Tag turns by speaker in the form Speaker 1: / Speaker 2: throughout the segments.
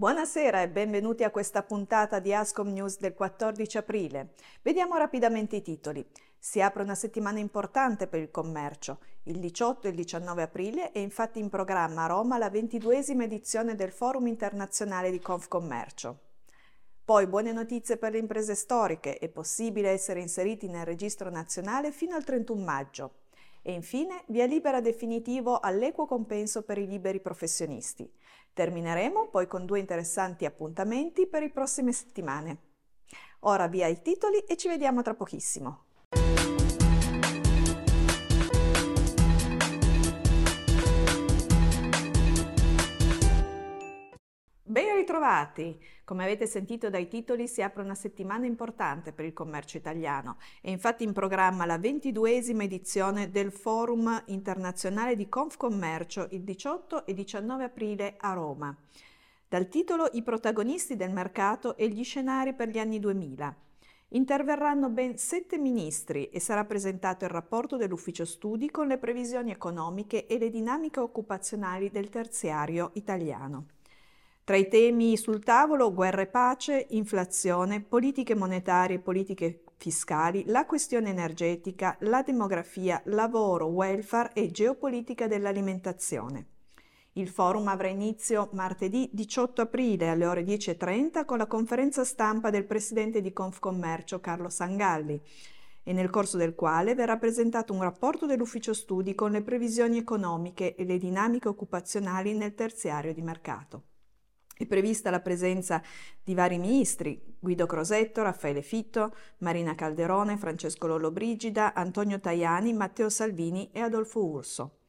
Speaker 1: Buonasera e benvenuti a questa puntata di Ascom News del 14 aprile. Vediamo rapidamente i titoli. Si apre una settimana importante per il commercio. Il 18 e il 19 aprile è infatti in programma a Roma la ventiduesima edizione del Forum internazionale di Confcommercio. Poi buone notizie per le imprese storiche, è possibile essere inseriti nel registro nazionale fino al 31 maggio. E infine via libera definitivo all'equo compenso per i liberi professionisti. Termineremo poi con due interessanti appuntamenti per le prossime settimane. Ora via i titoli e ci vediamo tra pochissimo. Ben ritrovati! Come avete sentito dai titoli si apre una settimana importante per il commercio italiano e infatti in programma la ventiduesima edizione del Forum internazionale di Confcommercio il 18 e 19 aprile a Roma. Dal titolo I protagonisti del mercato e gli scenari per gli anni 2000. Interverranno ben sette ministri e sarà presentato il rapporto dell'Ufficio Studi con le previsioni economiche e le dinamiche occupazionali del terziario italiano. Tra i temi sul tavolo guerra e pace, inflazione, politiche monetarie e politiche fiscali, la questione energetica, la demografia, lavoro, welfare e geopolitica dell'alimentazione. Il forum avrà inizio martedì 18 aprile alle ore 10.30 con la conferenza stampa del presidente di Confcommercio Carlo Sangalli e nel corso del quale verrà presentato un rapporto dell'ufficio studi con le previsioni economiche e le dinamiche occupazionali nel terziario di mercato. È prevista la presenza di vari ministri, Guido Crosetto, Raffaele Fitto, Marina Calderone, Francesco Lollobrigida, Antonio Tajani, Matteo Salvini e Adolfo Urso.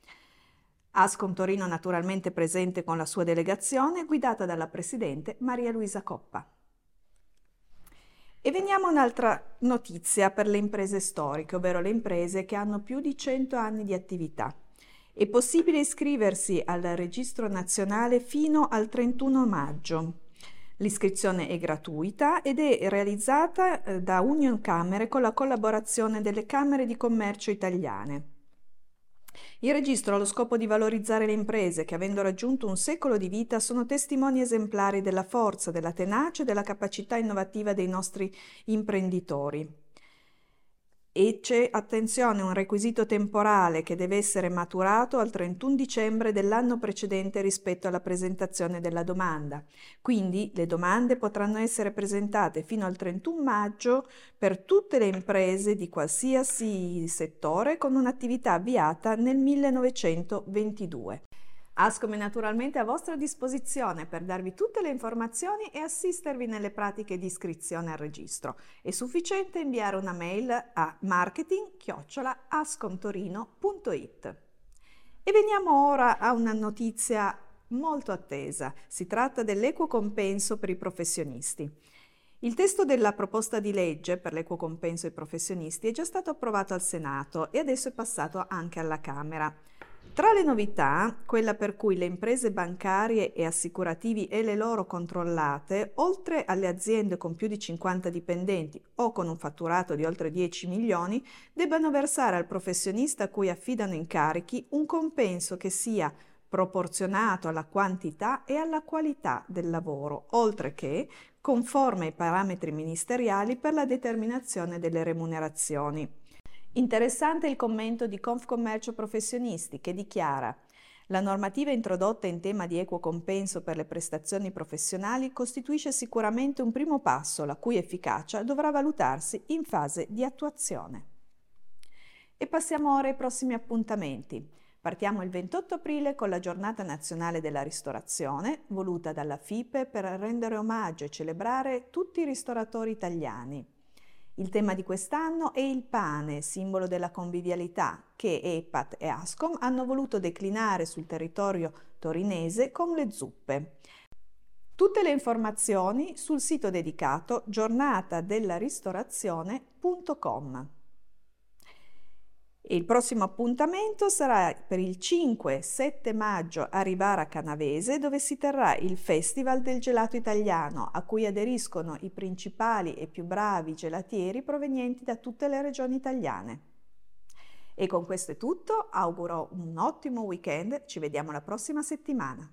Speaker 1: Ascom Torino naturalmente presente con la sua delegazione guidata dalla Presidente Maria Luisa Coppa. E veniamo a un'altra notizia per le imprese storiche, ovvero le imprese che hanno più di 100 anni di attività. È possibile iscriversi al registro nazionale fino al 31 maggio. L'iscrizione è gratuita ed è realizzata eh, da Union Camere con la collaborazione delle Camere di Commercio italiane. Il registro ha lo scopo di valorizzare le imprese che, avendo raggiunto un secolo di vita, sono testimoni esemplari della forza, della tenacia e della capacità innovativa dei nostri imprenditori e c'è, attenzione, un requisito temporale che deve essere maturato al 31 dicembre dell'anno precedente rispetto alla presentazione della domanda. Quindi le domande potranno essere presentate fino al 31 maggio per tutte le imprese di qualsiasi settore con un'attività avviata nel 1922. Ascom è naturalmente a vostra disposizione per darvi tutte le informazioni e assistervi nelle pratiche di iscrizione al registro. È sufficiente inviare una mail a marketing-ascomtorino.it. E veniamo ora a una notizia molto attesa. Si tratta dell'equo compenso per i professionisti. Il testo della proposta di legge per l'equo compenso ai professionisti è già stato approvato al Senato e adesso è passato anche alla Camera. Tra le novità, quella per cui le imprese bancarie e assicurativi e le loro controllate, oltre alle aziende con più di 50 dipendenti o con un fatturato di oltre 10 milioni, debbano versare al professionista a cui affidano incarichi un compenso che sia proporzionato alla quantità e alla qualità del lavoro, oltre che conforme ai parametri ministeriali per la determinazione delle remunerazioni. Interessante il commento di Confcommercio Professionisti che dichiara la normativa introdotta in tema di equo compenso per le prestazioni professionali costituisce sicuramente un primo passo la cui efficacia dovrà valutarsi in fase di attuazione. E passiamo ora ai prossimi appuntamenti. Partiamo il 28 aprile con la giornata nazionale della ristorazione, voluta dalla FIPE per rendere omaggio e celebrare tutti i ristoratori italiani. Il tema di quest'anno è il pane, simbolo della convivialità, che EPAT e Ascom hanno voluto declinare sul territorio torinese con le zuppe. Tutte le informazioni sul sito dedicato giornatadellaristorazione.com. Il prossimo appuntamento sarà per il 5-7 maggio a Rivara Canavese dove si terrà il Festival del Gelato Italiano a cui aderiscono i principali e più bravi gelatieri provenienti da tutte le regioni italiane. E con questo è tutto, auguro un ottimo weekend, ci vediamo la prossima settimana.